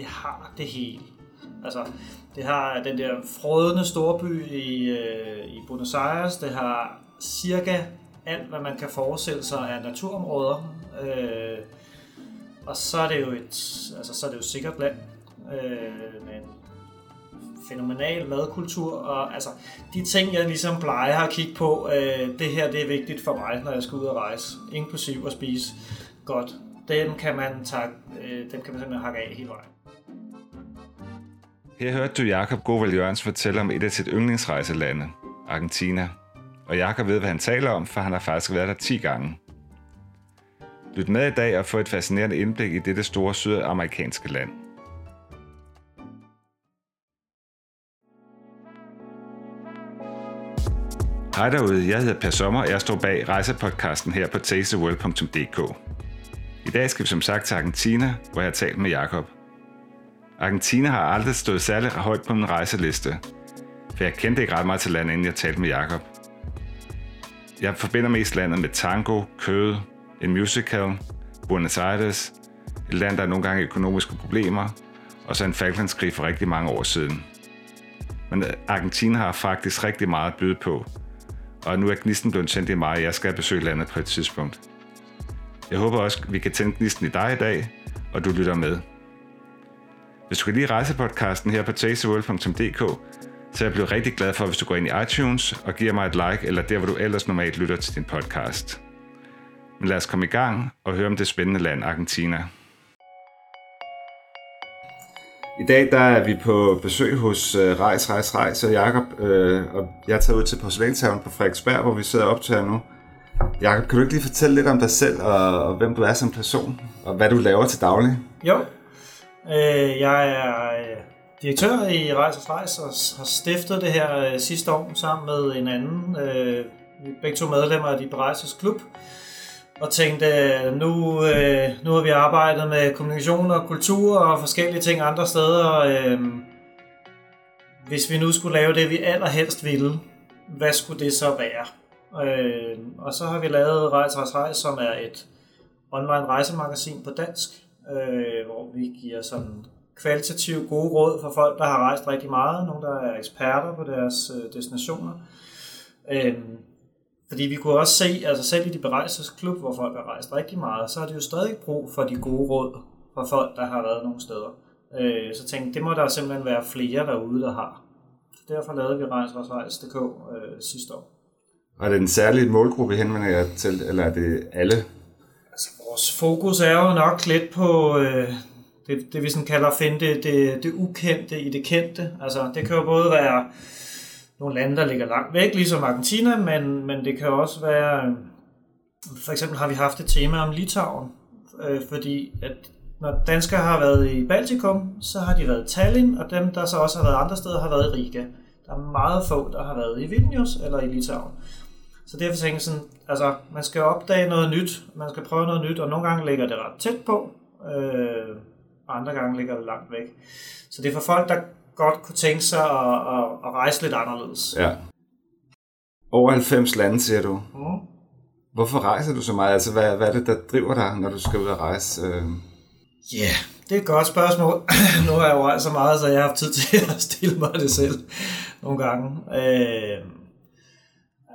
det har det hele. Altså, det har den der frødende storby i, øh, i Buenos Aires, det har cirka alt, hvad man kan forestille sig af naturområder. Øh, og så er det jo et, altså, så er det jo sikkert land øh, med en fænomenal madkultur, og altså, de ting, jeg ligesom plejer at kigge på, øh, det her, det er vigtigt for mig, når jeg skal ud og rejse, inklusiv at spise godt. Dem kan man, tage, øh, dem kan man simpelthen hakke af hele vejen. Her hørte du Jakob Govald Jørgens fortælle om et af sit yndlingsrejselande, Argentina. Og Jakob ved, hvad han taler om, for han har faktisk været der 10 gange. Lyt med i dag og få et fascinerende indblik i dette store sydamerikanske land. Hej derude, jeg hedder Per Sommer, og jeg står bag rejsepodcasten her på tasteworld.dk. I dag skal vi som sagt til Argentina, hvor jeg har talt med Jakob. Argentina har aldrig stået særlig højt på min rejseliste, for jeg kendte ikke ret meget til landet, inden jeg talte med Jakob. Jeg forbinder mest landet med tango, kød, en musical, Buenos Aires, et land, der er nogle gange økonomiske problemer, og så en Falklandskrig for rigtig mange år siden. Men øh, Argentina har faktisk rigtig meget at byde på, og nu er gnisten blevet tændt i mig, og jeg skal besøge landet på et tidspunkt. Jeg håber også, at vi kan tænde gnisten i dig i dag, og du lytter med. Hvis du kan lide rejsepodcasten her på tasteworld.dk, så er jeg blevet rigtig glad for, hvis du går ind i iTunes og giver mig et like, eller der, hvor du ellers normalt lytter til din podcast. Men lad os komme i gang og høre om det spændende land Argentina. I dag der er vi på besøg hos uh, Rejs, Rejs, Rejs og Jakob, uh, og jeg er taget ud til Porcelænshaven på Frederiksberg, hvor vi sidder og optager nu. Jakob, kan du ikke lige fortælle lidt om dig selv, og, og hvem du er som person, og hvad du laver til daglig? Jo, øh, jeg er øh, direktør i Rejs og Rejs og har stiftet det her øh, sidste år sammen med en anden. Øh, begge to medlemmer af De Rejses Klub og tænkte, nu, øh, nu har vi arbejdet med kommunikation og kultur og forskellige ting andre steder. Øh, hvis vi nu skulle lave det, vi allerhelst ville, hvad skulle det så være? Øh, og så har vi lavet Rejs, Rejs, Rejs, som er et online rejsemagasin på dansk, øh, hvor vi giver sådan kvalitativt gode råd for folk, der har rejst rigtig meget, nogle der er eksperter på deres øh, destinationer. Øh, fordi vi kunne også se, altså selv i de berejsesklub, hvor folk har rejst rigtig meget, så har de jo stadig brug for de gode råd fra folk, der har været nogle steder. Øh, så tænkte det må der simpelthen være flere derude, der har. Så derfor lavede vi Rejsrejs.dk øh, sidste år. Og er det en særlig målgruppe, henvender jeg til, eller er det alle? Altså, vores fokus er jo nok lidt på øh, det, det, vi sådan kalder at finde det, det, det ukendte i det kendte. Altså, det kan jo både være nogle lande, der ligger langt væk, ligesom Argentina, men, men det kan også være, øh, for eksempel har vi haft et tema om Litauen, øh, fordi at når danskere har været i Baltikum, så har de været i Tallinn, og dem, der så også har været andre steder, har været i Riga. Der er meget få, der har været i Vilnius eller i Litauen. Så derfor tænker jeg sådan, altså man skal opdage noget nyt, man skal prøve noget nyt, og nogle gange ligger det ret tæt på, øh, og andre gange ligger det langt væk. Så det er for folk, der godt kunne tænke sig at, at, at rejse lidt anderledes. Ja. Over 90 lande, siger du. Mm. Hvorfor rejser du så meget? Altså, hvad, hvad er det, der driver dig, når du skal ud og rejse? Øh? Ja, yeah, det er et godt spørgsmål. nu har jeg jo rejst så meget, så jeg har haft tid til at stille mig det selv nogle gange. Øh,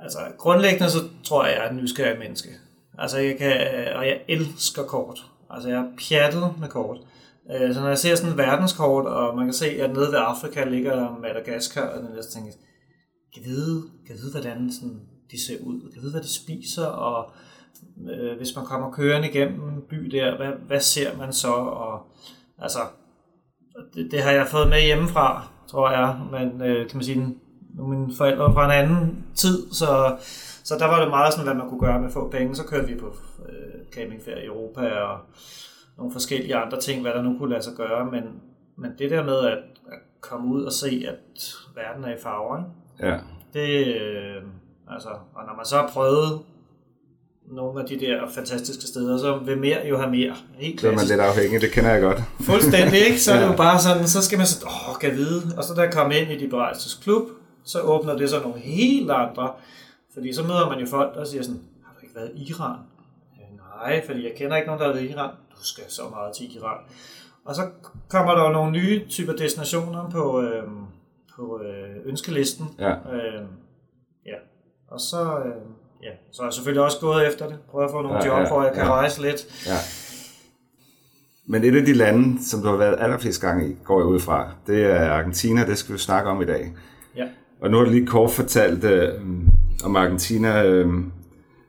altså, grundlæggende så tror jeg, at jeg er et nysgerrig menneske. Altså, jeg kan, og jeg elsker kort. Altså, jeg er pjattet med kort. Øh, så når jeg ser sådan et verdenskort, og man kan se, at nede ved Afrika ligger Madagaskar, og den der tænker, kan vide, kan vide, hvordan sådan, de ser ud, kan vide, hvad de spiser, og øh, hvis man kommer kørende igennem en by der, hvad, hvad ser man så? Og, altså, det, det har jeg fået med hjemmefra, tror jeg, men øh, kan man sige, mine forældre fra en anden tid, så, så der var det meget sådan, hvad man kunne gøre med få penge. Så kørte vi på øh, campingferie i Europa, og nogle forskellige andre ting, hvad der nu kunne lade sig gøre, men, men det der med at, at komme ud og se, at verden er i farver, ikke? Ja. det, øh, altså, og når man så har prøvet nogle af de der fantastiske steder, så vil mere jo have mere. Helt Så er man lidt afhængig, det kender jeg godt. Fuldstændig, ikke? Så er det jo bare sådan, så skal man så, åh, kan vide. Og så jeg kom ind i de berejstes klub, så åbner det så nogle helt andre. Fordi så møder man jo folk, der siger sådan, har du ikke været i Iran? Nej, fordi jeg kender ikke nogen, der har været i Iran. Du skal så meget til Iran. Og så kommer der jo nogle nye typer destinationer på, øh, på øh, ønskelisten. Ja. Øh, ja. Og så, øh, ja. så har jeg selvfølgelig også gået efter det. Prøvet at få nogle ja, job, ja, hvor jeg kan ja. rejse lidt. Ja. Men et af de lande, som du har været allerflest gange i, går jeg ud fra, det er Argentina, det skal vi snakke om i dag. Ja. Og nu har du lige kort fortalt øh, om Argentina, øh,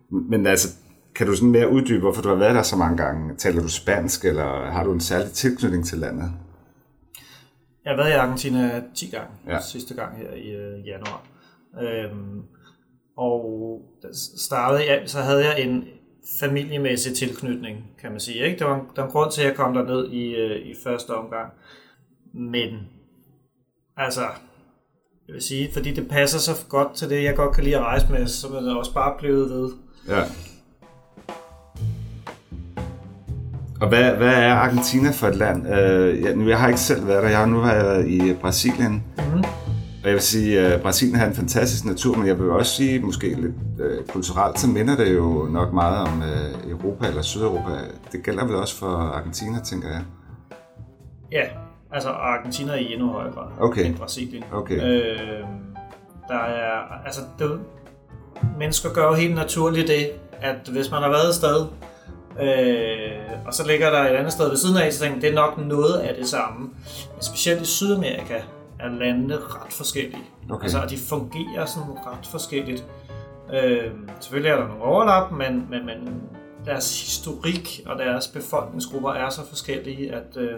men altså, kan du sådan mere uddybe, hvorfor du har været der så mange gange? Taler du spansk, eller har du en særlig tilknytning til landet? Jeg har været i Argentina 10 gange, Ja. sidste gang her i øh, januar. Øhm, og startede jeg, så havde jeg en familiemæssig tilknytning, kan man sige. Ikke? Der, var en, der var en grund til, at jeg kom derned i, øh, i første omgang. Men, altså, jeg vil sige, fordi det passer så godt til det, jeg godt kan lide at rejse med, så er det også bare blevet ved. Ja. Og hvad, hvad er Argentina for et land? Øh, jeg, nu, jeg har ikke selv været der. Jeg har nu været i Brasilien. Mm. Og jeg vil sige, at Brasilien har en fantastisk natur, men jeg vil også sige, måske lidt øh, kulturelt, så minder det jo nok meget om øh, Europa eller Sydeuropa. Det gælder vel også for Argentina, tænker jeg. Ja, altså Argentina i endnu højere grad Okay. end Brasilien. Okay. Øh, der er, altså, det, mennesker gør jo helt naturligt det, at hvis man har været et sted, øh, og så ligger der et andet sted ved siden af, så tænker det er nok noget af det samme. Men specielt i Sydamerika er landene ret forskellige. Okay. Altså, de fungerer sådan ret forskelligt. Øh, selvfølgelig er der nogle overlap, men, men, men deres historik og deres befolkningsgrupper er så forskellige, at, øh,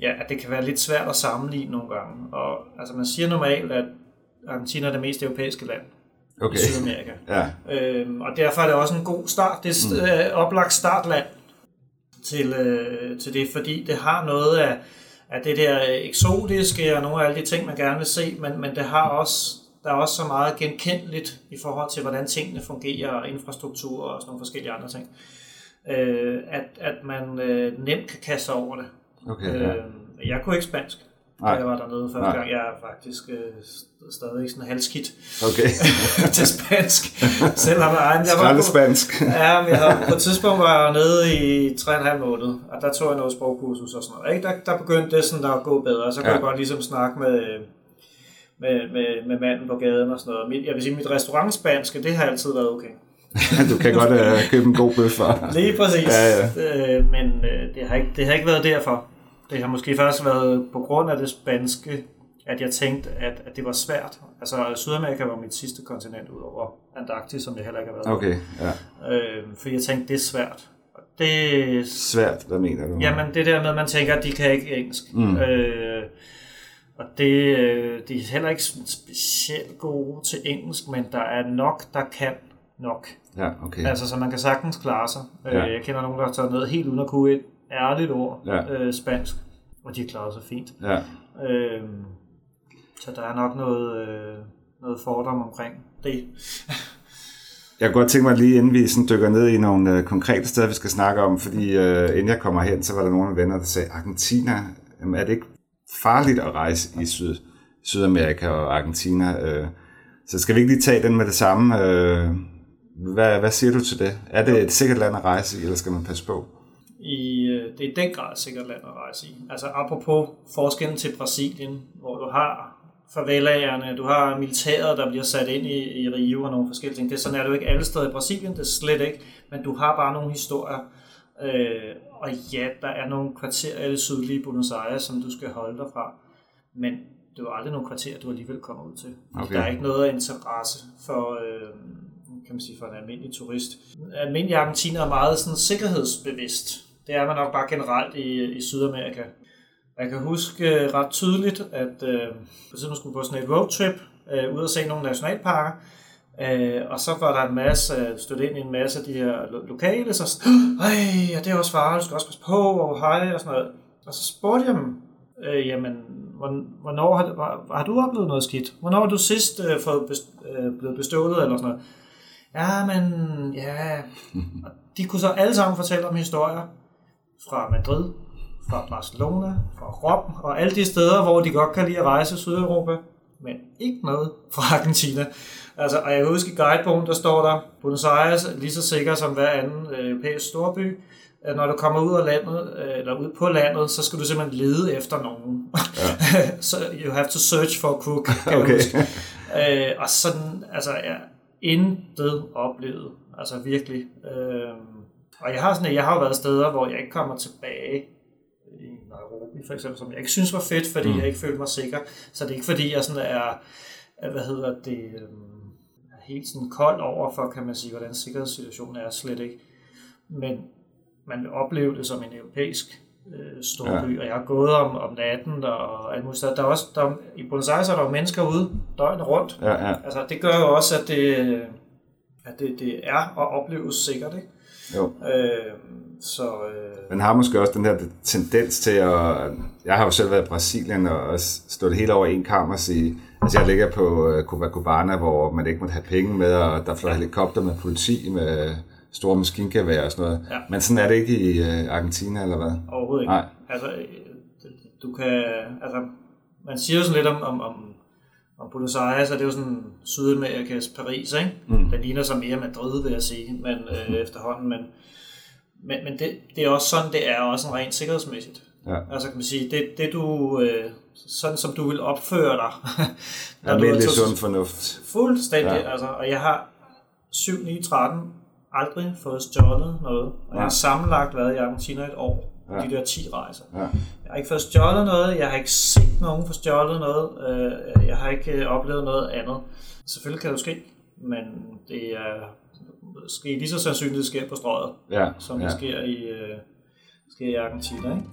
ja, at det kan være lidt svært at sammenligne nogle gange. Og altså, man siger normalt, at Argentina er det mest europæiske land Okay. i Sydamerika. Ja, Øhm, og derfor er det også en god start. Det er mm. øh, oplagt startland til, øh, til det, fordi det har noget af, af det der eksotiske og nogle af alle de ting, man gerne vil se, men, men det har også, der er også så meget genkendeligt i forhold til, hvordan tingene fungerer, og infrastruktur og sådan nogle forskellige andre ting, øh, at, at man øh, nemt kan kaste over det. Okay. Ja. Øh, jeg kunne ikke spansk, Nej. da jeg var dernede første Nej. gang. Jeg er faktisk øh, st- stadig sådan halvskidt Okay. til spansk. Selvom jeg, jeg var på, spansk. ja, men jeg havde, på et tidspunkt var jeg nede i 3,5 måned, og der tog jeg noget sprogkursus og sådan noget. Ikke? Der, der begyndte det sådan at gå bedre, så kunne Ja. jeg godt ligesom snakke med, med, med, med manden på gaden og sådan noget. Jeg vil sige, mit restaurantspanske, det har altid været okay. Du kan godt uh, købe en god bøf for. Lige præcis. Ja, Øh, men øh, det, har ikke, det har ikke været derfor. Det har måske først været på grund af det spanske, at jeg tænkte, at, at det var svært. Altså, Sydamerika var mit sidste kontinent ud over Antarktis, som jeg heller ikke har været. Okay, ja. Øh, fordi jeg tænkte, det er svært. Det, Svært, hvad mener du? jamen, det der med, at man tænker, at de kan ikke engelsk. Mm. Øh, og det, øh, de er heller ikke specielt gode til engelsk, men der er nok, der kan nok. Ja, okay. Altså, så man kan sagtens klare sig. Ja. Ja. Jeg kender nogen, der har taget noget helt uden at kunne et ærligt ord Ja. øh, spansk, og de har klaret sig fint. Ja. Øh, så der er nok noget, øh, noget fordom omkring det. Jeg kunne godt tænke mig lige, inden vi sådan dykker ned i nogle øh, konkrete steder, vi skal snakke om, fordi øh, inden jeg kommer hen, så var der nogle af venner, der sagde, Argentina, jamen, er det ikke farligt at rejse i Syd, Sydamerika og Argentina? Øh, så skal vi ikke lige tage den med det samme? Øh, hvad, hvad siger du til det? Er det et sikkert land at rejse i, eller skal man passe på? I, øh, det er i den grad et sikkert land at rejse i. Altså apropos forskellen til Brasilien, hvor du har favelaerne, du har militæret, der bliver sat ind i, i Rio og nogle forskellige ting. Det er sådan er det jo ikke alle steder i Brasilien, det er slet ikke, men du har bare nogle historier. Øh, og ja, der er nogle kvarterer i det sydlige Buenos Aires, som du skal holde dig fra. Men det er jo aldrig nogle kvarterer, du alligevel kommer ud til. Okay. Der er ikke noget af interesse for, øh, kan man sige, for en almindelig turist. Almindelig argentiner er meget sådan sikkerhedsbevidst. Det er man nok bare generelt i, i Sydamerika. Jeg kan huske øh, ret tydeligt, at øh, man skulle på sådan et roadtrip, øh, ud og se nogle nationalparker, øh, og så var der en masse, stødt ind i en masse af de her lo- lokale, så sådan, ej, det er også farligt, du skal også passe på, og hej, og sådan noget. Og så spurgte jeg dem, øh, jamen, hvornår har, har, har du oplevet noget skidt? Hvornår har du sidst øh, fået best, øh, blevet bestjålet, eller sådan noget? Ja, men, ja, og de kunne så alle sammen fortælle om historier fra Madrid, fra Barcelona, fra Rom og alle de steder, hvor de godt kan lide at rejse i Sydeuropa, men ikke noget fra Argentina. Altså, og jeg kan huske i guidebogen, der står der, Buenos Aires lige så sikker som hver anden øh, europæisk storby, at når du kommer ud af landet, øh, eller ud på landet, så skal du simpelthen lede efter nogen. Ja. så you have to search for a cook, kan okay. huske. Øh, og sådan, altså, ja, intet oplevet. Altså virkelig. Øh, og jeg har sådan, jeg har været steder, hvor jeg ikke kommer tilbage i Nairobi for eksempel, som jeg ikke synes var fedt, fordi mm. jeg ikke følte mig sikker. Så det er ikke fordi, jeg sådan er, hvad hedder det, øh, helt sådan kold over for, kan man sige, hvordan sikkerhedssituationen er slet ikke. Men man vil opleve det som en europæisk øh, stor by, ja. og jeg har gået om, om natten og alt muligt. Der er også, der, I Buenos Aires er der jo mennesker ude døgnet rundt. Ja, ja. Altså, det gør jo også, at det, at det, det er og opleves sikkert, ikke? Jo. Øh, så, øh... Man har måske også den her tendens til at... Jeg har jo selv været i Brasilien og stået helt over en kammer og sige... Altså jeg ligger på øh, Copacabana, hvor man ikke måtte have penge med, og der fløj helikopter med politi, med store maskingevær og sådan noget. Ja. Men sådan er det ikke i uh, Argentina, eller hvad? Overhovedet ikke. Nej. Altså, du kan, altså, man siger jo sådan lidt om, om, om, om Buenos Aires, og det er jo sådan Sydamerikas Paris, ikke? Mm. Den ligner så mere Madrid, vil jeg sige, men, øh, mm. efterhånden, men, men, men det, det er også sådan, det er også en rent sikkerhedsmæssigt. Ja. Altså kan man sige, det, det du, øh, sådan som du vil opføre dig. Almindelig sund fornuft. Fuldstændig, ja. altså, og jeg har 7, 9, 13 aldrig fået stjålet noget. Og ja. jeg har sammenlagt været i Argentina et år. Ja. De der 10 rejser. Ja. Jeg har ikke fået stjålet noget. Jeg har ikke set nogen få stjålet noget. Øh, jeg har ikke øh, oplevet noget andet. Selvfølgelig kan det jo ske, men det er sker lige så sandsynligt, det sker på strøget, ja. som det ja. sker i, øh, sker i Argentina. Ikke?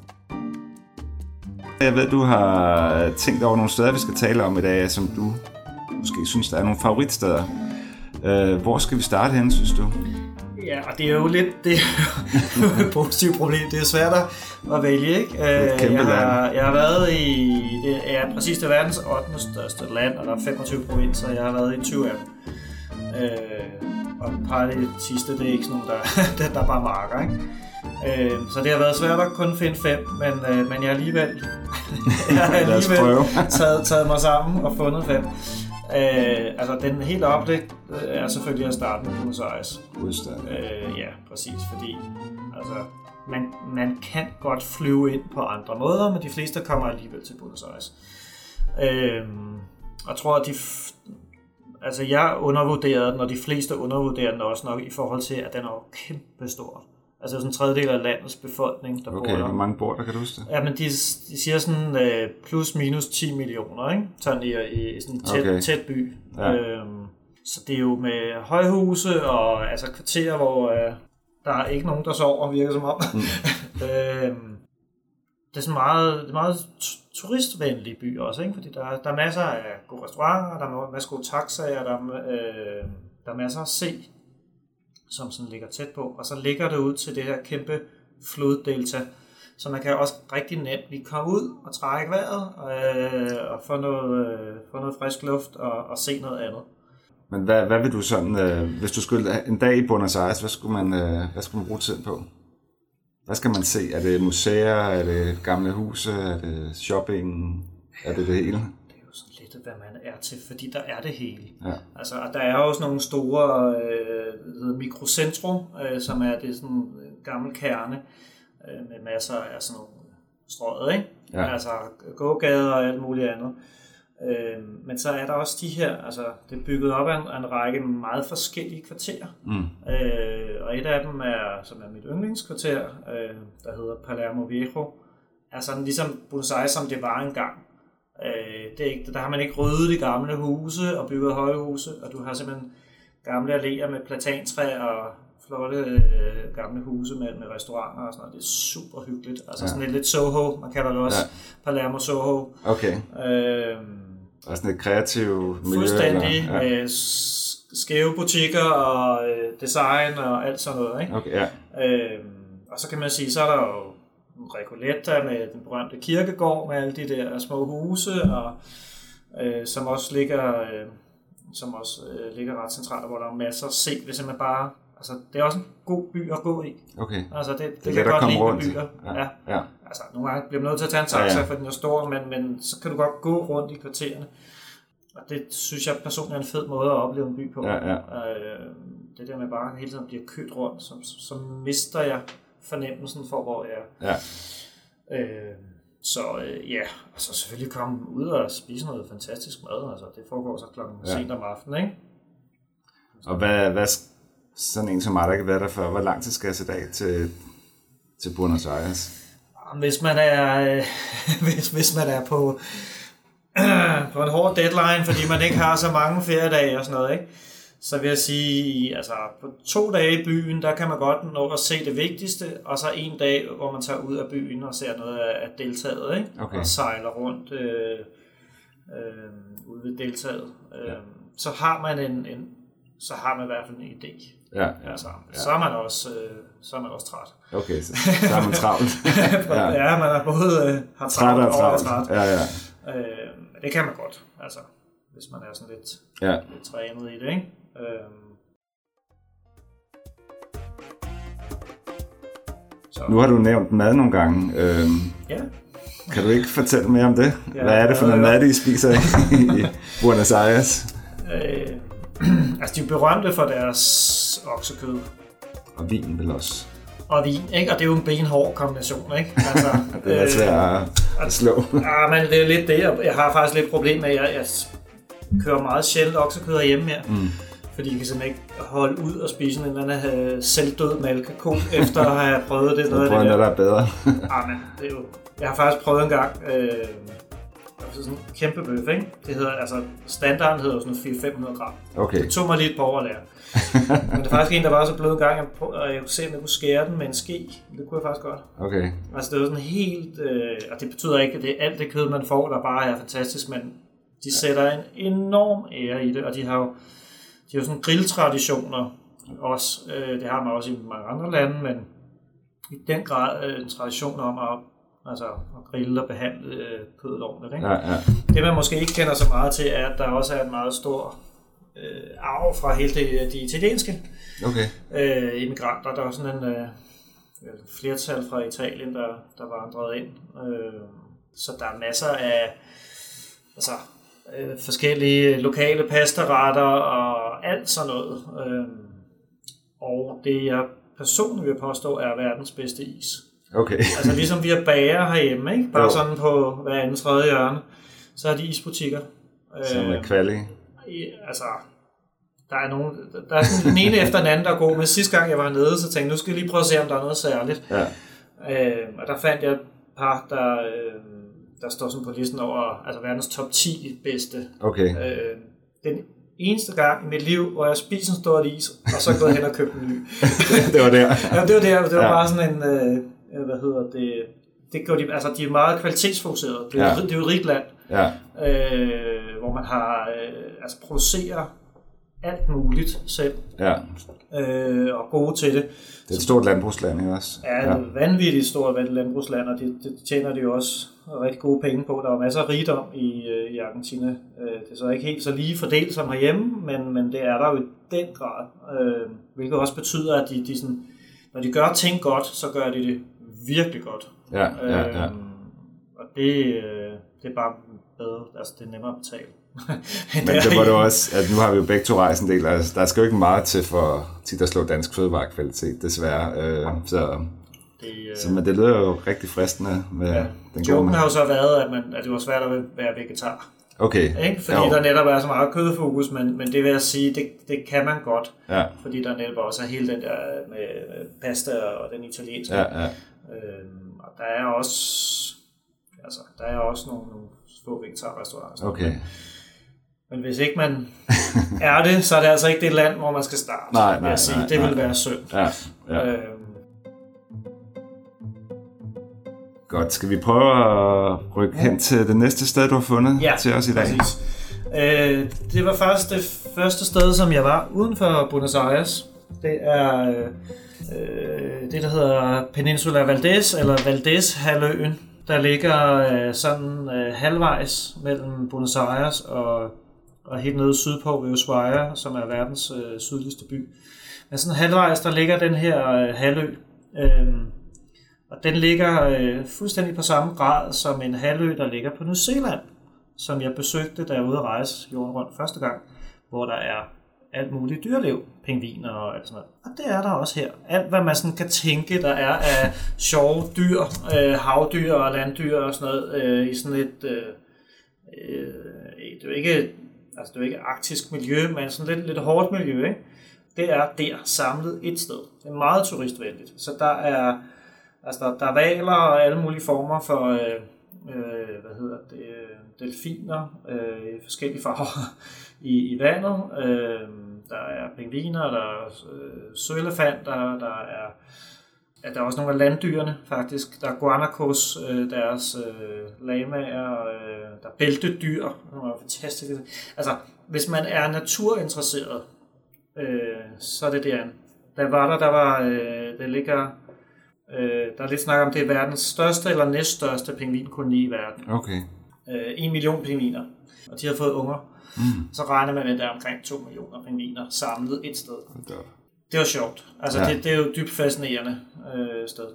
Jeg ved, du har tænkt over nogle steder, vi skal tale om i dag, som du måske synes, der er nogle favoritsteder. Hvor skal vi starte hen, synes du? Ja, og det er jo lidt det er et positivt problem. Det er svært at vælge, ikke? Jeg har, jeg har været i, det er præcis det verdens 8. største land, og der er 25 provinser, jeg har været i 20 af dem. Øh, og et par af de sidste, det er ikke sådan nogle, der, der er bare marker, ikke? Øh, så det har været svært at kun finde fem, men, øh, men jeg har alligevel, jeg har alligevel taget, taget mig sammen og fundet fem. Øh, altså, den helt oplæg øh, er selvfølgelig at starte med Buenos Aires. Øh, ja, præcis, fordi altså, man, man kan godt flyve ind på andre måder, men de fleste kommer alligevel til Buenos Aires. Øh, jeg tror, at de, altså jeg undervurderer den, og de fleste undervurderer den også nok i forhold til, at den er jo kæmpe stor. Altså sådan en tredjedel af landets befolkning, der okay, bor der. hvor mange bor der, kan du huske det? Ja, men de, de siger sådan øh, plus minus 10 millioner, ikke? Sådan i, i sådan en tæt, okay. tæt by. Ja. Øhm, så det er jo med højhuse og altså kvarterer, hvor øh, der er ikke nogen, der sover, virker som om. Mm. øhm, det er sådan meget, det er meget turistvenlig by også, ikke? fordi der, der er masser af gode restauranter, der er masser af gode taxaer, der er, øh, der er masser at se som sådan ligger tæt på, og så ligger det ud til det her kæmpe floddelta, så man kan også rigtig nemt lige komme ud og trække vejret øh, og få noget, øh, få noget frisk luft og, og se noget andet. Men hvad, hvad vil du sådan, øh, hvis du skulle en dag i Buenos Aires, hvad skulle man, øh, hvad skulle man bruge tiden på? Hvad skal man se? Er det museer? Er det gamle huse? Er det shopping? Er det det hele? Hvad man er til, fordi der er det hele. Ja. Altså, der er også nogle store øh, mikrocentrum, øh, som er det sådan gammel kerne øh, med masser af sådan nogle strøget, ikke? Ja. Altså gågader og alt muligt andet. Øh, men så er der også de her, altså det er bygget op af en, af en række meget forskellige kvarterer. Mm. Øh, og et af dem er, som er mit yndlingskvarter, øh, der hedder Palermo Viejo, er sådan ligesom Buenos Aires, som det var engang. Øh, det er ikke, der har man ikke ryddet de gamle huse og bygget høje huse, og du har simpelthen gamle alléer med platantræ og flotte øh, gamle huse med, med restauranter og sådan noget. Det er super hyggeligt. Altså ja. sådan et lidt Soho, man kalder det også ja. Palermo Soho. Okay. Øh, og sådan et kreativt miljø? Fuldstændig. Eller? Ja. Med skæve butikker og øh, design og alt sådan noget. Ikke? Okay, ja. Øh, og så kan man sige, så er der jo Recoleta med den berømte kirkegård med alle de der små huse, og, øh, som også ligger, øh, som også øh, ligger ret centralt, hvor der er masser at se, hvis man bare Altså, det er også en god by at gå i. Okay. Altså, det, det, det kan godt lide rundt. byer. Ja. ja. ja. Altså, nogle gange bliver man nødt til at tage en taxa, ja, ja. for den er stor, men, men så kan du godt gå rundt i kvartererne. Og det synes jeg personligt er en fed måde at opleve en by på. Ja, ja. Øh, det der med bare hele tiden bliver kørt rundt, så, så mister jeg fornemmelsen for, hvor jeg er. Ja. Øh, så øh, ja, altså selvfølgelig komme ud og spise noget fantastisk mad. Altså, det foregår så klokken Ja. sent om aftenen, ikke? Og hvad, hvad, sådan en som mig, der kan være der før, hvor lang tid skal jeg sætte af til, til Buenos Aires? Hvis man er, øh, hvis, hvis man er på, på en hård deadline, fordi man ikke har så mange feriedage og sådan noget, ikke? Så vil jeg sige, altså på to dage i byen, der kan man godt nå at se det vigtigste, og så en dag, hvor man tager ud af byen og ser noget af deltaget, ikke? Okay. og sejler rundt øh, øh, ude ved deltaget. Øh, Så har man en, en, så har man i hvert fald en idé. Ja, Altså, så er man også, øh, så er man også træt. okay, så, så er man travlt. ja. ja, man er både øh, har Træt og og travlt. træt. Ja, ja. Øh, det kan man godt, altså, hvis man er sådan lidt, ja. lidt trænet i det, ikke? Øh, så, Nu har du nævnt mad nogle gange. Øhm, ja. kan du ikke fortælle mere om det? Ja, Hvad er det for noget mad, I spiser i, Buenos Aires? Øh, altså, de er berømte for deres oksekød Og vin vel også. og vin, ikke? Og det er jo en benhård kombination, ikke? Altså, Det er svært at, at slå. Ja, men det er lidt det. Jeg- Jeg har faktisk lidt problem med, at jeg, jeg kører meget sjældent oksekød hjemme her. Mm. Fordi jeg kan simpelthen ikke holde ud og spise en eller anden øh, selvdød malkeko, efter at have prøvet det. Noget Prøv af det der. der er bedre. Ah, men det er jo... Jeg har faktisk prøvet en gang, øh, altså sådan en kæmpe bøf, ikke? Det hedder, altså, standarden hedder sådan 400-500 gram. Okay. Det tog mig lige et par år at lære. Men det er faktisk en, der var så blød en gang, at jeg kunne se, om jeg kunne skære den med en ske. Det kunne jeg faktisk godt. Okay. Altså det er jo sådan helt, øh, og det betyder ikke, at det er alt det kød, man får, der bare er fantastisk, men de sætter en enorm ære i det, og de har jo, de har sådan grilltraditioner også. Øh, det har man også i mange andre lande, men i den grad øh, en tradition om at, altså, at grille og behandle øh, kødet ordentligt. Ikke? Ja, ja. Det man måske ikke kender så meget til, er, at der også er en meget stor øh, arv fra hele det, de italienske Okay. øh, immigranter. Der var sådan en øh, et flertal fra Italien, der, der var andret ind. Øh, så der er masser af altså, øh, forskellige lokale pastaretter og alt sådan noget. Øh, og det jeg personligt vil påstå er verdens bedste is. Okay. Altså ligesom vi har bager herhjemme, ikke? bare Jo. sådan på hver anden tredje hjørne, så har de isbutikker. Som er Øh, kvali. i- altså, der er, nogen, der er sådan den ene efter den anden, der er god. Men sidste gang jeg var nede, så tænkte jeg, nu skal jeg lige prøve at se, om der er noget særligt. Ja. Øh, og der fandt jeg et par, der, øh, der står sådan på listen over altså verdens top 10 bedste. Okay. Øh, den eneste gang i mit liv, hvor jeg spiser en stor is, og så gået hen og købt en ny. det var der. Ja, det var, der, det var Ja. bare sådan en, øh, hvad hedder det, det gør de, altså de er meget kvalitetsfokuseret. Det er, ja. det er jo et rigt land, Ja. øh, hvor man har, øh, altså producerer alt muligt selv, Ja. øh, og gode til det. Det er et stort landbrugsland, ikke også? Ja. et vanvittigt stort landbrugsland, og det, det tjener de jo også rigtig gode penge på. Der er masser af rigdom i, øh, i Argentina. Øh, Det er så ikke helt så lige fordelt som herhjemme, men, men det er der jo i den grad. Øh, Hvilket også betyder, at de, de sådan, når de gør ting godt, så gør de det virkelig godt. Ja, ja, ja. Øhm, og det, øh, det er bare bedre, altså det er nemmere at betale. Men det var det også, at nu har vi jo begge to rejst en del, altså der skal jo ikke meget til for tit at slå dansk fødevarekvalitet, desværre. Øh, så, Det, øh, så, men det lyder jo rigtig fristende med ja. den Joken har jo så været, at, man, at det var svært at være vegetar. Okay, Ikke? Fordi Jo. der netop er så meget kødfokus, men, men det vil jeg sige, det, det kan man godt. ja, Fordi der netop også er hele den der med med pasta og den italienske. ja, ja. Øhm, og der er også, altså, der er også nogle, nogle få vegetarrestauranter. Okay. Men hvis ikke man er det, så er det altså ikke det land, hvor man skal starte. Nej, nej, jeg sige. nej, det vil nej. være synd. Ja, ja. Øhm, Godt. Skal vi prøve at rykke hen til det næste sted, du har fundet ja, til os i dag? præcis. Øh, det var faktisk det første sted, som jeg var uden for Buenos Aires. Det er øh, øh, det, der hedder Peninsula Valdez, eller Valdez-halvøen, der ligger øh, sådan øh, halvvejs mellem Buenos Aires og, og helt nede sydpå ved Ushuaia, som er verdens øh, sydligste by. Men sådan halvvejs, der ligger den her øh, halvø, øh, og den ligger øh, fuldstændig på samme grad som en halvø, der ligger på New Zealand, som jeg besøgte, da jeg var ude at rejse jorden rundt første gang, hvor der er alt muligt dyreliv, pingviner og alt sådan noget. Og det er der også her. Alt, hvad man sådan kan tænke, der er af sjove dyr, øh, havdyr og landdyr og sådan noget, øh, i sådan et, øh, øh, det er jo ikke, altså det er jo ikke arktisk miljø, men sådan lidt, lidt hårdt miljø, ikke? Det er der samlet et sted. Det er meget turistvenligt. Så der er, altså der, der er valer og alle mulige former for, øh, øh, hvad hedder det, øh, delfiner øh, i forskellige farver i, i vandet. Øh, der er pingviner, der er øh, søelefanter, der er Ja, der er også nogle af landdyrene, faktisk. Der er guanacos, øh, deres øh, lamaer, øh, der er bæltedyr, nogle er fantastiske. Altså, hvis man er naturinteresseret, øh, så er det der. Der var der, der var, øh, det ligger, øh, der er lidt snak om, det er verdens største eller næststørste pingvinkoloni i verden. Okay. Øh, en million pingviner, og de har fået unger. Mm. Så regner man med, at der er omkring 2 millioner pingviner samlet et sted. Det var sjovt. Altså, ja. det, det er jo dybt fascinerende øh, sted.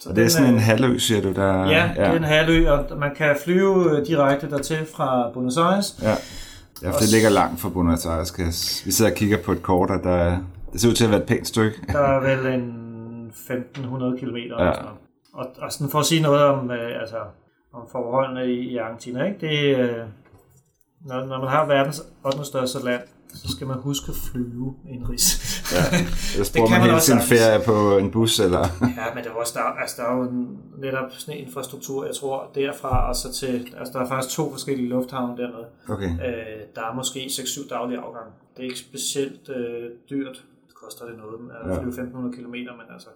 Så og det er sådan en halvø, siger du? Der, ja, ja, det er en halvø, og man kan flyve øh, direkte dertil fra Buenos Aires. Ja, ja for det ligger langt fra Buenos Aires. Kan vi sidder og kigger på et kort, og der, det ser ud til at være et pænt stykke. Der er vel en 1500 km. Ja. Og, og sådan for at sige noget om, øh, altså, om forholdene i, i Argentina, ikke? Det, øh, når, når man har verdens 8. største land, så skal man huske at flyve indrigs. Ja, ellers bruger man, man hele sin ferie på en bus, eller? ja, men det er også, der, altså, der er jo netop sådan en infrastruktur, jeg tror, derfra og så til, altså der er faktisk to forskellige lufthavne dernede. Okay. Øh, der er måske 6-7 daglige afgange. Det er ikke specielt øh, dyrt. Det koster det noget at flyve 1500 km, men altså,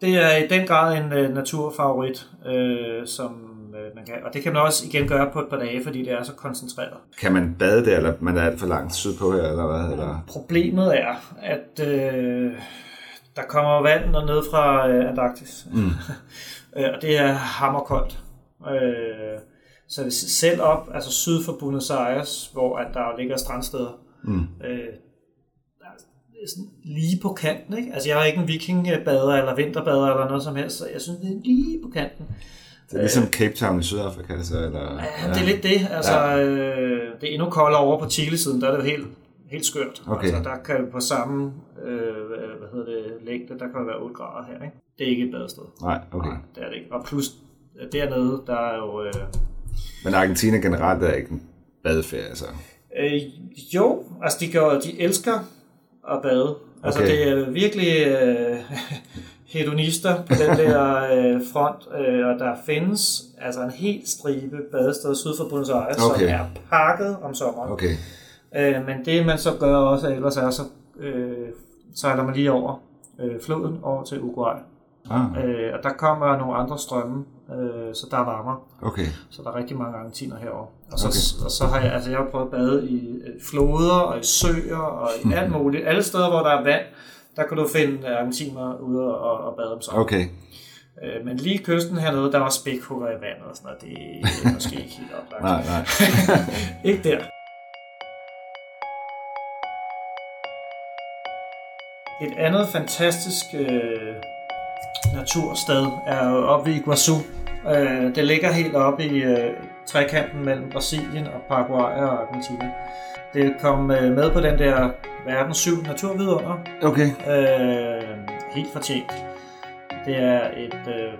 det er i den grad en uh, naturfavorit, uh, som uh, man kan, og det kan man også igen gøre på et par dage, fordi det er så koncentreret. Kan man bade der, eller man er alt for langt sydpå her, eller hvad? Eller? Problemet er, at uh, der kommer vand ned fra uh, Antarktis, mm. og det er hammerkoldt. Uh, så hvis selv op, altså syd for Buenos Aires, hvor at der ligger strandsteder, mm. uh, sådan lige på kanten. Ikke? Altså jeg er ikke en vikingbader eller vinterbader eller noget som helst, så jeg synes, det er lige på kanten. Det er ligesom Cape Town i Sydafrika, så, eller? Ja, det er lidt det. Altså, ja. øh, det er endnu koldere over på Chile-siden, der er det helt, helt skørt. Okay. Altså, der kan på samme øh, hvad hedder det, længde, der kan være 8 grader her. Ikke? Det er ikke et badested. Nej, okay. Nej, det er det ikke. Og plus dernede, der er jo... Øh, Men Argentina generelt er ikke en badeferie, altså? Øh, jo, altså de, gør, de elsker at bade. Altså okay. det er virkelig øh, hedonister på den der øh, front, øh, og der findes altså en helt stribe badesteder syd for Buenos Aires, okay. som er pakket om sommeren. Okay. Øh, men det man så gør også ellers er, så øh, sejler man lige over øh, floden over til Uruguay. Ah. Øh, og der kommer nogle andre strømme, øh, så der er varmere. Okay. Så der er rigtig mange argentiner herovre. Og så, okay. og så har jeg, altså jeg har prøvet at bade i øh, floder og i søer og i alt muligt. Alle steder, hvor der er vand, der kan du finde argentiner ude og, og bade om sommeren. Okay. Øh, men lige kysten hernede, der var spækhugger i vandet og sådan noget. Det er måske ikke helt oplagt. nej, nej. ikke der. Et andet fantastisk øh, natursted er oppe i Iguazu. Øh, det ligger helt oppe i øh, trekanten mellem Brasilien og Paraguay og Argentina. Det kom øh, med på den der verdens syv naturvidunder. Okay. Øh, helt fortjent. Det er et... Øh,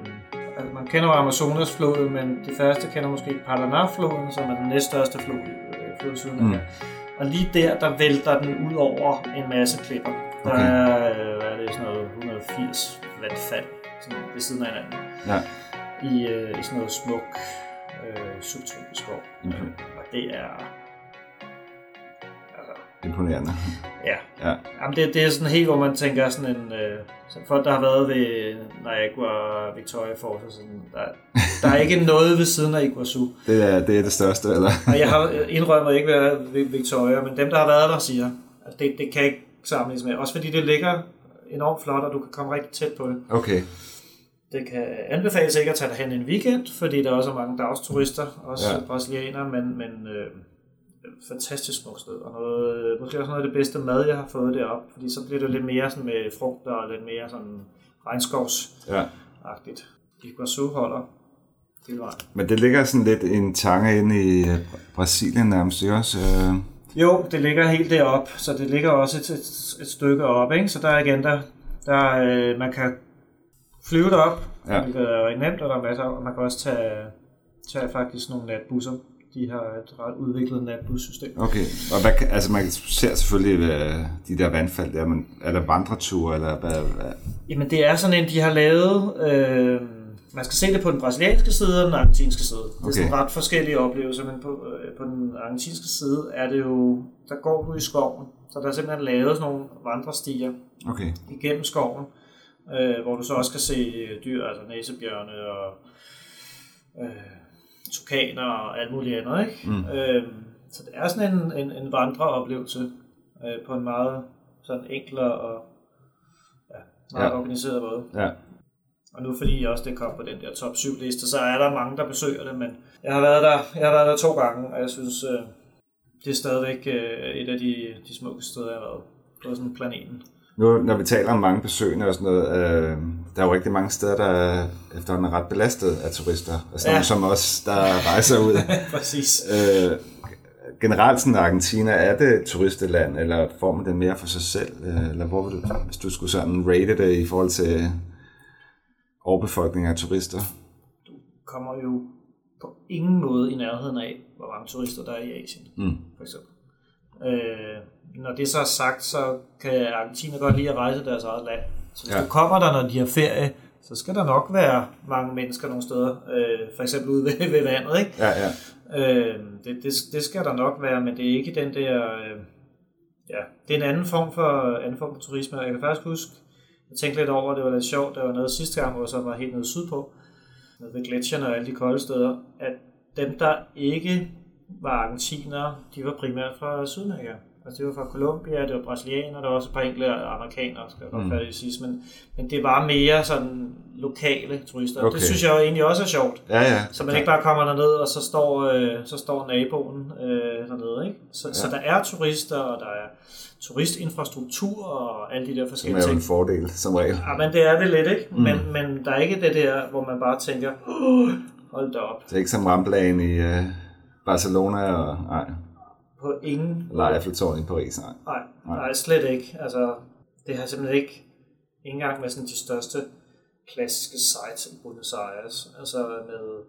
altså man kender jo Amazonasfloden, men de første kender måske Paraná-floden, som er den næststørste flod, øh, flod siden mm. Og lige der, der vælter den ud over en masse klipper. Der okay. er, øh, hvad er det, sådan noget 180 vandfald sådan ved siden af hinanden. Ja. I, øh, i sådan noget smuk øh, subtropisk skov. Mm-hmm. Og det er... Altså, Imponerende. Ja. ja. Jamen, det, det er sådan helt, hvor man tænker sådan en... Øh, som folk, der har været ved Niagara Victoria Falls, og sådan, der, der er ikke noget ved siden af Iguazu. Det er det, er det største, eller? og jeg har indrømmet ikke ved Victoria, men dem, der har været der, siger, at det, det kan ikke sammenlignes med. Også fordi det ligger enormt flot, og du kan komme rigtig tæt på det. Okay. Det kan anbefales ikke at tage hen en weekend, fordi der også er mange dagsturister, også ja. brasilianere, men, men øh, fantastisk smukt sted, og noget, måske også noget af det bedste mad, jeg har fået deroppe, fordi så bliver det lidt mere sådan med frugter og lidt mere sådan regnskovsagtigt. Ja. Iguazu holder hele vejen. Men det ligger sådan lidt en tange inde i Brasilien nærmest, ikke også? Øh, Jo, det ligger helt derop, så det ligger også et, et, et stykke op, ikke? Så der er igen, der, der øh, man kan flyve derop, Ja. hvilket er rigtig nemt, og der er masser, og man kan også tage, tage faktisk nogle natbusser. De har et ret udviklet natbussystem. Okay, og hvad, kan- altså man ser selvfølgelig øh, de der vandfald der, men er der vandreture, eller hvad? hvad? Jamen det er sådan en, de har lavet, øh, man skal se det på den brasilianske side og den argentinske side. Det er Okay. sådan ret forskellige oplevelser, men på, øh, på den argentinske side er det jo, der går du i skoven, så der er simpelthen lavet sådan nogle vandrestier Okay, igennem skoven, øh, hvor du så også kan se øh, dyr, altså næsebjørne og øh, tukaner og alt muligt andet. Ikke? Mm. Øh, så det er sådan en, en, en vandreoplevelse øh, på en meget sådan enklere og ja, meget Ja. organiseret måde. ja. Og nu fordi også det kom på den der top 7 liste, så er der mange, der besøger det, men jeg har været der, jeg har været der to gange, og jeg synes, øh, det er stadigvæk øh, et af de, de smukkeste steder, jeg har været på sådan planeten. Nu, når vi taler om mange besøgende og sådan noget, øh, der er jo rigtig mange steder, der er efterhånden er ret belastet af turister. Altså ja. Som os, der rejser ud. Præcis. øh, generelt sådan Argentina, er det et turisteland, eller får man det mere for sig selv? Øh, eller hvor vil du, hvis du skulle sådan rate det i forhold til overbefolkning af turister? kommer jo på ingen måde i nærheden af, hvor mange turister der er i Asien, Mm. for eksempel. Øh, når det så er sagt, så kan Argentina godt lide at rejse deres eget land. Så hvis Ja. du kommer der, når de har ferie, så skal der nok være mange mennesker nogle steder, øh, for eksempel ude ved, ved vandet, ikke? Ja, ja. Øh, det, det, det skal der nok være, men det er ikke den der... Øh, ja, det er en anden form for, anden form for turisme, og jeg kan faktisk huske, jeg tænkte lidt over, det var lidt sjovt, der var noget sidste gang, hvor jeg så var helt nede sydpå, ved gletsjerne og alle de kolde steder, at dem, der ikke var argentinere, de var primært fra Sydamerika. Altså det var fra Colombia, det var brasilianere, der var også et par enkelte amerikanere, skal jeg Mm. færdig sige, men, men det var mere sådan lokale turister. Okay. Det synes jeg jo egentlig også er sjovt. Ja, ja. Så man ikke bare kommer derned, og så står, øh, så står naboen øh, dernede. Ikke? Så, Ja. ja. så der er turister, og der er turistinfrastruktur, og alle de der forskellige er jo en ting. fordel, som regel. Ja, men det er det lidt, ikke? Mm. Men, men der er ikke det der, hvor man bare tænker, "Åh, hold da op. Det er ikke som ramplagen i øh, Barcelona og nej, På ingen eller Eiffeltårnet i Paris. Nej. Nej, Nej. nej, slet ikke. Altså, det har simpelthen ikke, ikke engang med sådan de største klassiske sites i Buenos Aires, altså med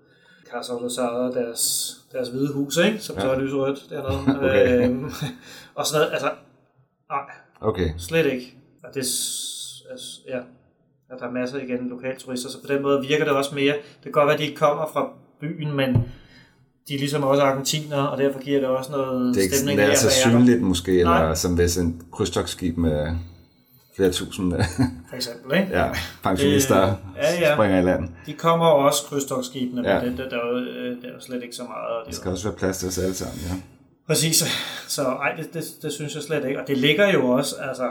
Casa Rosada, deres, deres hvide hus, ikke? som Ja. så er lyserødt dernede. Okay. øhm, og sådan noget, altså, nej, Okay, slet ikke. Og det, altså, ja, at der er masser igen lokale turister, så på den måde virker det også mere, det kan godt være, at de ikke kommer fra byen, men de er ligesom også argentinere, og derfor giver det også noget det er ikke stemning det er i så at være der, synligt måske, eller Nej. som hvis en krydstogsskib med flere tusind øh, for eksempel. Ikke? ja, pensionister Øh, ja, ja. springer i land. De kommer også krydstogsskibene, Ja. men det, det, der, er jo, øh, der er jo slet ikke så meget. Der det, skal også være plads til os alle sammen, ja. Præcis. Så ej, det, det, det, synes jeg slet ikke. Og det ligger jo også, altså,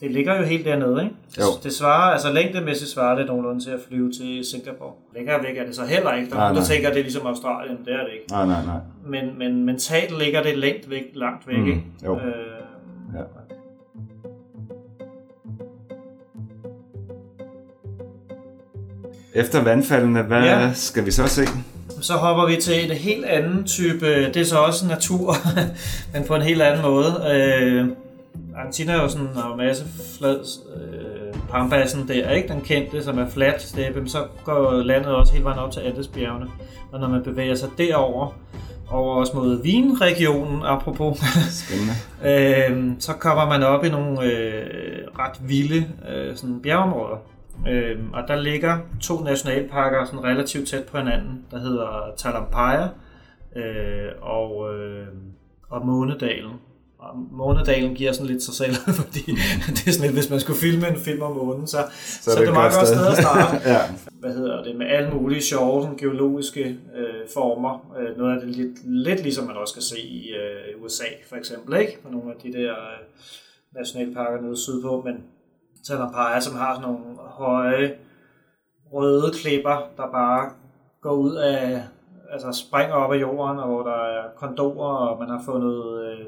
det ligger jo helt dernede, ikke? Jo. Det svarer, altså længdemæssigt svarer det nogenlunde til at flyve til Singapore. Længere væk er det så heller ikke. Der er Nej, nej. tænker, det er ligesom Australien. Det er det ikke. Nej, nej, nej. Men, men mentalt ligger det længt væk, langt væk, Mm, ikke? jo. Øh, Ja. Efter vandfaldene, hvad. Ja. skal vi så se? Så hopper vi til en helt anden type, det er så også natur, men på en helt anden måde. Øh, Argentina er jo sådan, jo masse flad, øh, Pampasen der, ikke? Den kendte, som er fladt steppe, så går landet også hele vejen op til Andesbjergene. Og når man bevæger sig derover, over også mod Vinregionen, apropos, Spændende. øh, så kommer man op i nogle øh, ret vilde øh, sådan bjergeområder. Øh, og der ligger to nationalparker sådan relativt tæt på hinanden, der hedder Talampaya øh, og, øh, og Månedalen. Og Månedalen giver sådan lidt sig selv, fordi det er sådan lidt, hvis man skulle filme en film om månen, så, så, så det er meget godt sted at starte ja. hvad hedder det, med alle mulige sjove sådan, geologiske øh, former. Øh, noget af det lidt, lidt ligesom man også kan se i øh, USA for eksempel, ikke? På nogle af de der øh, nationalparker nede sydpå, men Talampaya, som har sådan nogle høje røde klipper, der bare går ud af, altså springer op af jorden, og hvor der er kondorer, og man har fundet, øh,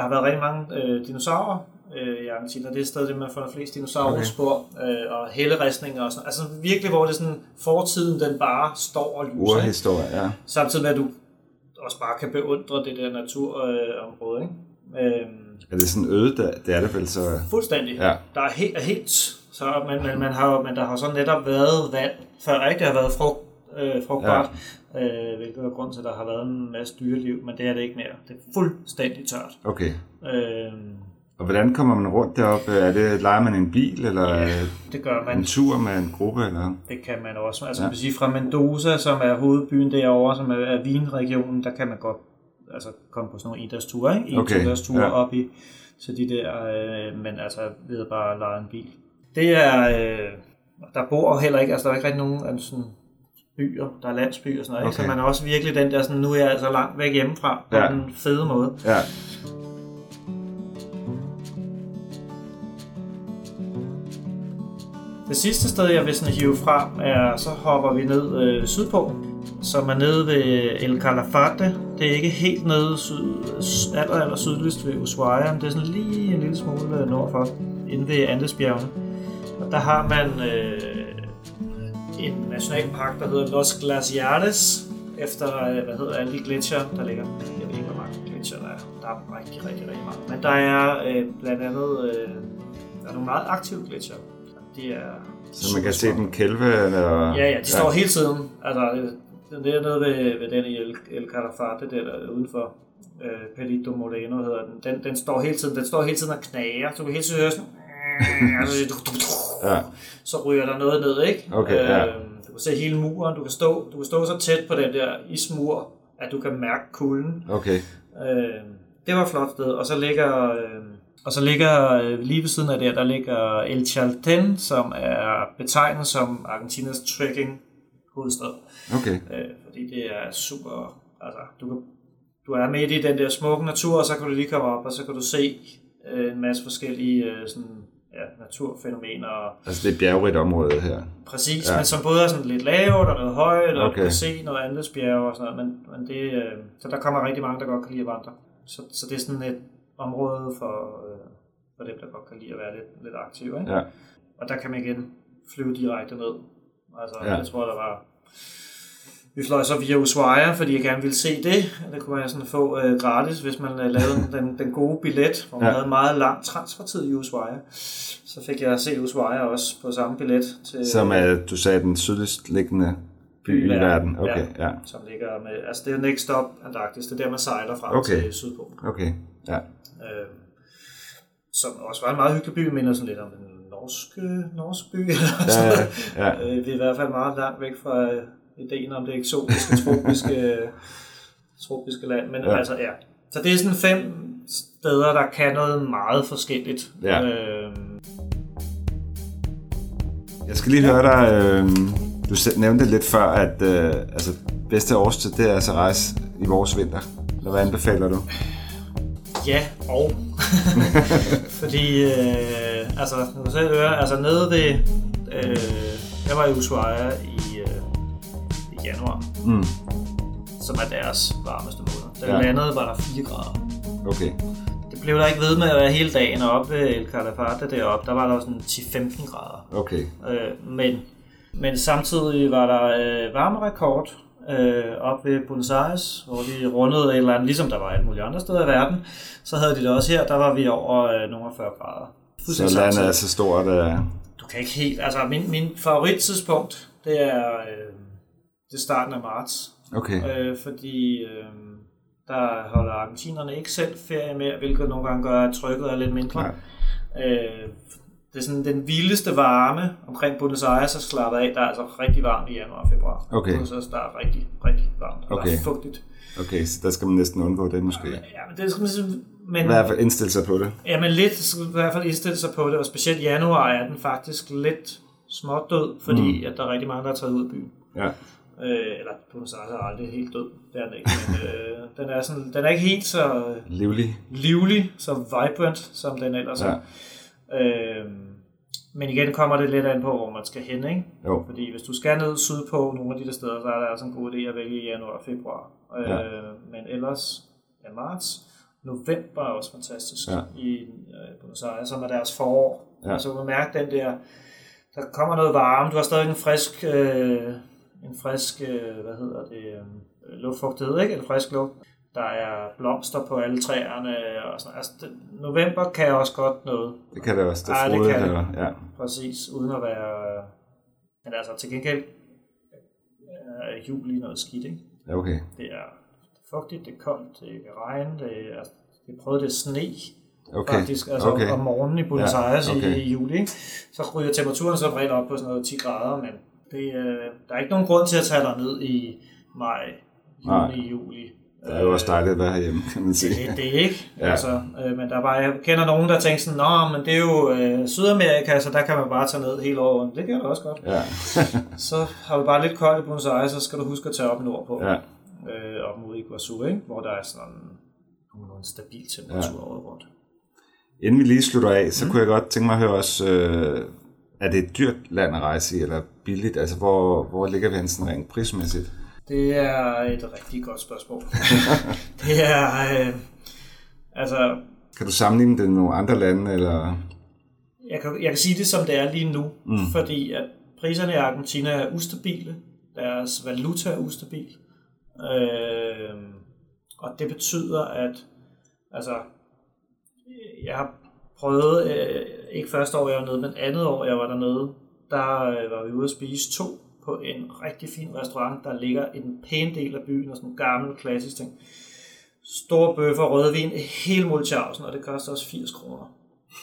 der har været rigtig mange øh, dinosaurer øh, i Argentina. Det er et sted, hvor man har fundet flest dinosaurspor øh, og helleristninger og sådan Altså virkelig, hvor det sådan, fortiden den bare står og ikke? Urhistorie, ja. Samtidig med, at du også bare kan beundre det der naturområde. Ikke? Øhm, Er det sådan øde, der, det er det vel så... fuldstændig. Ja. Der er helt, er helt så, men, men, man har, men der har så netop været vand før, ikke? Det har været frugt, øh, frugtbart, ja. Øh, hvilket er grund til, at der har været en masse dyreliv, men det er det ikke mere. Det er fuldstændig tørt. Okay. Øh, Og hvordan kommer man rundt deroppe? Er det, leger man en bil, eller Ja. det gør man en tur med en gruppe? Eller? Det kan man også. Altså, Ja. ja. sige, fra Mendoza, som er hovedbyen derovre, som er, er vinregionen, der kan man godt altså, komme på sådan nogle endagsture, ikke? En Okay, ja. op i til de der, øh, men altså ved bare at lege en bil. Det er, øh, der bor heller ikke, altså der er ikke rigtig nogen altså, sådan, byer, der er landsbyer og sådan noget, okay. Så man er også virkelig den der, sådan, nu er jeg altså langt væk hjemmefra, på Ja. den fede måde. Ja. Det sidste sted, jeg vil sådan hive frem, er, så hopper vi ned øh, sydpå, som er nede ved El Calafate. Det er ikke helt nede syd, aller, aller sydligst ved Ushuaia, men det er sådan lige en lille smule nordfor, inde ved Andesbjergene. Og der har man øh, en nationalpark, der hedder Los Glaciares, efter, øh, hvad hedder alle de gletsjer, der ligger. Jeg ved ikke, hvor mange gletsjer der er. Der er rigtig, rigtig, rigtig mange. Men der er øh, blandt andet øh, der er nogle meget aktive gletsjer. De er Så man kan se den kælve? Eller... Ja, ja, de står hele tiden. Altså, den der nede ved, ved den i El, El Calafate, der, der udenfor øh, Pelito Moreno hedder den, den, den, står hele tiden, den står hele tiden og knager. Så du kan hele tiden høre sådan, altså, Ja. så ryger der noget ned, ikke? Okay, ja. øh, du kan se hele muren, du kan, stå, du kan stå så tæt på den der ismur, at du kan mærke kulden. Okay. Øh, det var et flot sted. Og så ligger, øh, og så ligger øh, lige ved siden af det, der ligger El Chalten, som er betegnet som Argentinas trekking hovedstad. Okay. Øh, fordi det er super, altså du, kan, du er midt i den der smukke natur, og så kan du lige komme op, og så kan du se øh, en masse forskellige øh, sådan, ja, naturfænomener. Og, Altså det er bjergrigt område her. præcis, Ja. men som både er sådan lidt lavt og noget højt, og Okay. du kan se noget andet bjerg og sådan noget, men, men det, øh, så der kommer rigtig mange, der godt kan lide at vandre. Så, så det er sådan et område for, øh, for dem, der godt kan lide at være lidt, lidt aktive. Ikke? Ja. Og der kan man igen flyve direkte ned. Altså, ja. jeg tror, der var... Vi fløj så via Ushuaia, fordi jeg gerne ville se det. Det kunne man sådan få øh, gratis, hvis man øh, lavede den, den gode billet, hvor man Ja. ja. havde meget lang transfertid i Ushuaia. Så fik jeg at se Ushuaia også på samme billet. Til, Som er, du sagde, den sydligst liggende by i verden. Okay, ja. Som ligger med... Altså, det er next stop Antarktis. Det er der, man sejler frem Okay. til Sydpol. Okay, ja. Øh, som også var en meget hyggelig by, minder sådan lidt om en norsk, øh, norsk by. Eller Ja, sådan ja, ja. Øh, vi er i hvert fald meget langt væk fra øh, ideen om det eksotiske, tropiske, tropiske land. Men Ja. altså, ja. Så det er sådan fem steder, der kan noget meget forskelligt. Ja. Øh, Jeg skal lige høre dig, øh, du nævnte lidt før, at øh, altså, bedste årstid, det er altså rejse i vores vinter. Eller hvad anbefaler du? ja, og. Fordi, øh, altså, nu kan du selv høre, altså nede ved, øh, jeg var i Ushuaia i januar, Mm. som er deres varmeste måned. Da Ja. landede, var der 4 grader. Okay, Det blev der ikke ved med at være hele dagen, og oppe ved El Calafate deroppe, der var der sådan 10-15 grader. okay. Øh, men, men samtidig var der øh, varmerekord øh, op ved Buenos Aires, hvor de rundede et eller andet, ligesom der var alle mulige andre steder i verden. Så havde de det også her, der var vi over øh, nogle af 40 grader. Så landet er så stort, øh, Du kan ikke helt, altså min, min favorittidspunkt, det er, øh, det er starten af marts. okay. Øh, fordi øh, der holder argentinerne ikke selv ferie mere, hvilket nogle gange gør, at trykket er lidt mindre. Nej. Øh, det er sådan den vildeste varme omkring Buenos Aires er slappet af. Der er altså rigtig varmt i januar og februar. Okay. Buenos Aires, der er rigtig, rigtig varmt. Og Okay. Der er fugtigt. Okay, så der skal man næsten undgå det måske. Ja, men det skal man sige, men, I hvert fald indstille sig på det. ja, men lidt skal i hvert fald indstille sig på det, og specielt januar er den faktisk lidt smådød, fordi mm. at der er rigtig mange, der er taget ud af byen. Ja. Øh, eller Buenos Aires er aldrig helt død, det er den ikke, men øh, den, er sådan, den er ikke helt så Livlig. livlig, så vibrant, som den ellers er. Øh, men igen kommer det lidt an på, hvor man skal hen, ikke? Jo. Fordi hvis du skal ned sydpå nogle af de der steder, så er det altså en god idé at vælge i januar og februar. Øh, Ja. Men ellers er marts. November er også fantastisk Ja. i øh, Buenos Aires, som er deres forår. Ja. Ja. Altså du kan mærke den der, der kommer noget varme, du har stadig en frisk, øh, en frisk, øh, hvad hedder det, luftfugtighed, ikke? eller frisk luft. Der er blomster på alle træerne. Og sådan. Altså, det, november kan også godt noget. Det kan det også. Det, Ja, det frode kan her. Ja. Præcis, uden at være... Men altså til gengæld er juli noget skidt, ikke? ja, okay. Det er fugtigt, det er koldt, det kan regne, det er, altså, vi prøvede det sne Okay. faktisk, altså okay. om morgenen i Buenos Ja, Aires okay. i, i juli, ikke? så ryger temperaturen så bredt op på sådan noget 10 grader, men det, øh, der er ikke nogen grund til at tage dig ned i maj, Nej. juni, juli. Det er jo også dejligt at være herhjemme, kan man sige. Det, det er ikke. Ja. altså, øh, men der er bare, jeg kender nogen, der tænker sådan, Nå, men det er jo øh, Sydamerika, så der kan man bare tage ned hele året. Det kan da også godt. Ja. Så har vi bare lidt koldt i Buenos Aires, så skal du huske at tage op nordpå. ja. Øh, op mod Iguazu, ikke? hvor der er sådan en stabil temperatur ja. året rundt. Inden vi lige slutter af, så Mm. kunne jeg godt tænke mig at høre også, øh, er det et dyrt land at rejse i, eller billigt? Altså, hvor, hvor ligger vi hen sådan rent prismæssigt? Det er et rigtig godt spørgsmål. det er, øh, altså, Kan du sammenligne det med nogle andre lande, eller? jeg kan, jeg kan sige det som det er lige nu, mm. fordi at priserne i Argentina er ustabile, deres valuta er ustabil, øh, og det betyder, at altså, jeg har prøvet, øh, ikke første år jeg var nede, men andet år jeg var dernede, der øh, var vi ude at spise to på en rigtig fin restaurant, der ligger i en pæn del af byen, og sådan en gammel klassisk ting. Store bøffer, rødvin, hele Mulchausen, og det koster os 80 kroner.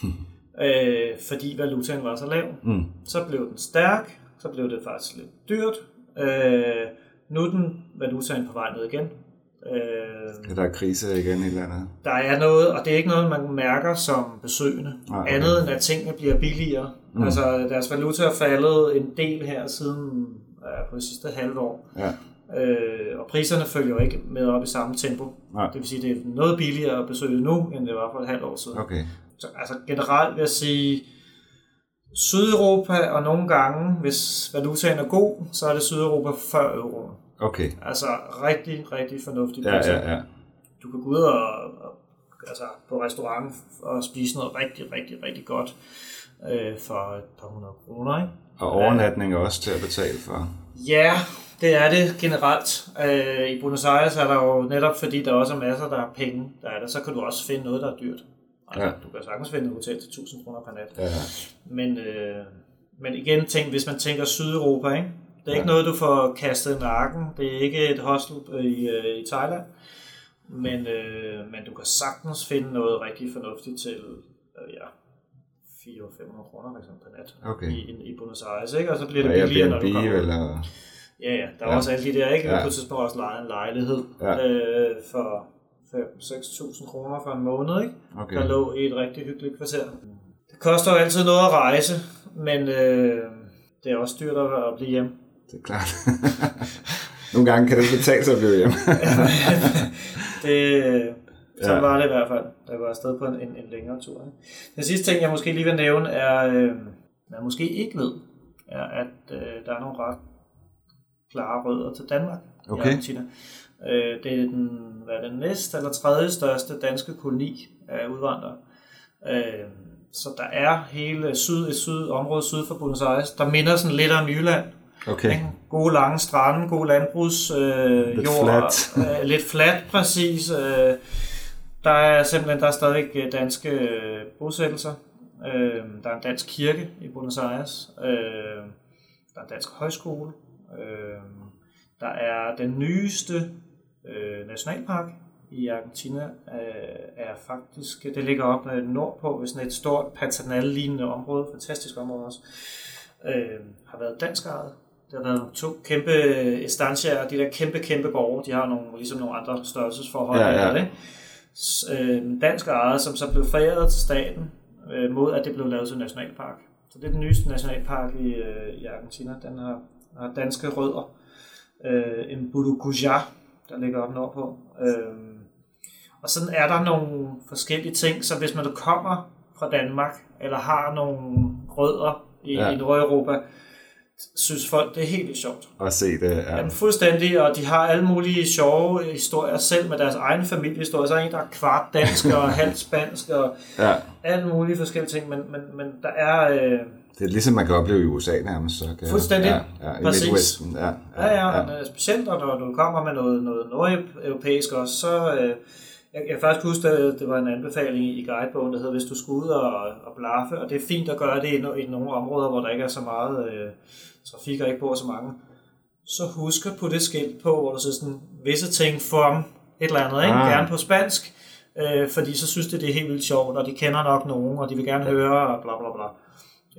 øh, fordi valutaen var så lav. Mm. Så blev den stærk, så blev det faktisk lidt dyrt. Øh, nu er den valutaen på vej ned igen. Øh, der er krise igen i landet. der er noget, og det er ikke noget, man mærker som besøgende. Nej, Okay. Andet end at tingene bliver billigere. Mm. Altså deres valuta er faldet en del her siden ja, på det sidste halve år. Ja. Øh, og priserne følger jo ikke med op i samme tempo. Nej. Det vil sige, det er noget billigere at besøge nu, end det var for et halvt år siden. Okay. Så, altså generelt vil jeg sige, Sydeuropa og nogle gange, hvis valutaen er god, så er det Sydeuropa før euroen. Okay. Altså rigtig, rigtig fornuftig Ja, priser. ja, ja. Du kan gå ud og, og altså, på restaurant og spise noget rigtig, rigtig, rigtig godt øh, for et par hundrede kroner. Ikke? Og overnatning er også til at betale for. Ja, det er det generelt. Øh, I Buenos Aires er der jo netop, fordi der også er masser, der har penge, der er der, så kan du også finde noget, der er dyrt. Altså, Ja. Du kan sagtens finde et hotel til 1000 kroner per nat. Ja. Men, øh, men igen, tænk, hvis man tænker Sydeuropa, ikke? Det er ikke Ja. noget, du får kastet i nakken. Det er ikke et hostel i, øh, i Thailand. Men, øh, men du kan sagtens finde noget rigtig fornuftigt til øh, ja, 400-500 kroner for eksempel per nat Okay. i, i Buenos Aires. Ikke? Og så bliver det Og billigere, når du kommer. eller... Ja, ja, der er Ja. også alle de der, ikke? Ja. Ja. På et tidspunkt også leje en lejlighed Ja. øh, for 5-6.000 kroner for en måned, ikke? Okay. der lå i et rigtig hyggeligt kvarter. Det koster jo altid noget at rejse, men øh, det er også dyrt at blive hjemme. Det er klart. Nogle gange kan det ikke betale sig at blive hjemme. det, så Ja. var det i hvert fald, jeg var afsted på en, en, en længere tur. Ikke? Den sidste ting, jeg måske lige vil nævne, er, øh, man måske ikke ved, er, at øh, der er nogle ret klare rødder til Danmark Okay. i Argentina. Øh, det er den, hvad er det, næst eller tredje største danske koloni af udvandrere. Øh, så der er hele syd, et syd, område syd for Buenos Aires, der minder sådan lidt om Jylland. Okay. Ikke? Gode lange strande, god landbrugs øh, Lidt jord. Øh, lidt fladt præcis. Øh, der er simpelthen der er stadig øh, danske øh, bosættelser. Øh, der er en dansk kirke i Buenos Aires. Øh, der er en dansk højskole. Øh, der er den nyeste øh, nationalpark i Argentina øh, er faktisk, det ligger op øh, nordpå ved sådan et stort Pantanal-lignende område, fantastisk område også, øh, har været dansk ejet. Der har været to kæmpe estancier, de der kæmpe, kæmpe gårde, de har nogle, ligesom nogle andre størrelsesforhold. Ja, ja. i det, ikke? Øh, dansk ejet, som så blev foræret til staten, øh, mod at det blev lavet til nationalpark. Så det er den nyeste nationalpark i, øh, i Argentina. Den har, har danske rødder. Øh, en Burucujá, der ligger op nordpå. Øh, og sådan er der nogle forskellige ting, så hvis man kommer fra Danmark, eller har nogle rødder i, ja. i Nordeuropa, synes folk, det er helt vildt sjovt. At se det, ja. Jamen, fuldstændig, og de har alle mulige sjove historier selv med deres egen familiehistorie. Så er en, der er kvart dansk og halvt spansk og ja. alle mulige forskellige ting, men, men, men der er... Øh, det er ligesom man kan opleve i USA nærmest. Så kan, Fuldstændig. Ja, ja, i Præcis. Ja, Ja, ja, ja. specielt når du kommer med noget, noget nordeuropæisk også, så... Øh, jeg, kan faktisk huske, at det var en anbefaling i guidebogen, der hedder, hvis du skal ud og, og blaffe, og det er fint at gøre det i, i nogle områder, hvor der ikke er så meget øh, trafik og ikke bor så mange, så husk at putte et skilt på, hvor der siger sådan, visiting from et eller andet, ikke? Ah. gerne på spansk, øh, fordi så synes de, det er helt vildt sjovt, og de kender nok nogen, og de vil gerne høre, og bla bla bla.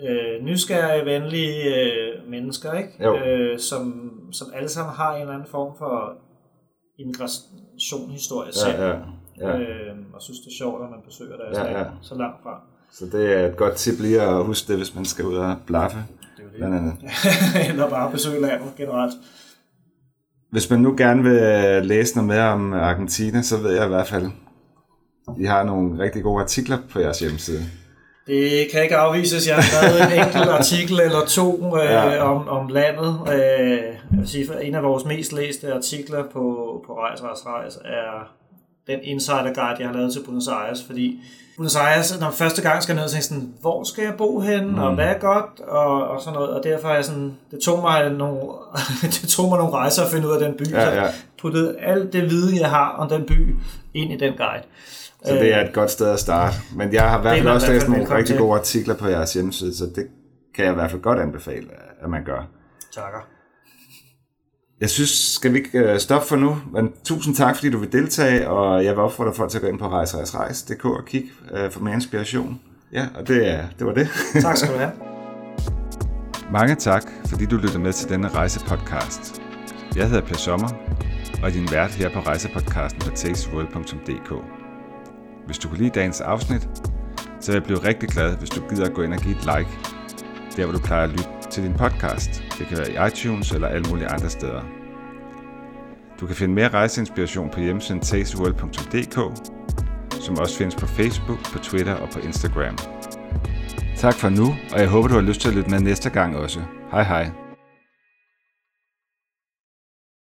Øh, nysgerrige, venlige øh, mennesker, ikke? Jo. Øh, som, som alle sammen har en eller anden form for immigrationhistorie selv, ja, ja, øh, og synes, det er sjovt, at man besøger deres Ja, ja, så langt fra. Så det er et godt tip lige at huske det, hvis man skal ud og blaffe. Det er Blandt andet. det. Eller bare besøge landet generelt. Hvis man nu gerne vil læse noget mere om Argentina, så ved jeg i hvert fald, I har nogle rigtig gode artikler på jeres hjemmeside. Det kan ikke afvises. Jeg har skrevet en enkelt artikel eller to øh, Ja. om, om landet. Øh, jeg vil sige, en af vores mest læste artikler på, på Rejs, Rejs, Rejs er den insider guide, jeg har lavet til Buenos Aires, fordi Buenos Aires, når man første gang skal ned, så jeg sådan, hvor skal jeg bo hen, mm. og hvad er godt, og, og sådan noget, og derfor er jeg sådan, det tog mig nogle, det tog mig nogle rejser at finde ud af den by, Ja, så jeg puttede alt det viden, jeg har om den by, ind i den guide. Så det er et godt sted at starte. Men jeg har i hvert er fald også læst nogle rigtig gode artikler på jeres hjemmeside, så det kan jeg i hvert fald godt anbefale, at man gør. Takker. Jeg synes, skal vi ikke øh, stoppe for nu? Men tusind tak, fordi du vil deltage, og jeg vil opfordre folk til at gå ind på rejserejsrejs.dk og kigge øh, for mere inspiration. Ja, og det, er- det var det. Tak skal du have. Mange tak, fordi du lyttede med til denne rejsepodcast. Jeg hedder Per Sommer, og er din vært her på rejsepodcasten på tasteworld.dk. Hvis du kunne lide dagens afsnit, så vil jeg blive rigtig glad, hvis du gider at gå ind og give et like, der hvor du plejer at lytte til din podcast. Det kan være i iTunes eller alle mulige andre steder. Du kan finde mere rejseinspiration på hjemmesiden tasteworld.dk, som også findes på Facebook, på Twitter og på Instagram. Tak for nu, og jeg håber, du har lyst til at lytte med næste gang også. Hej hej.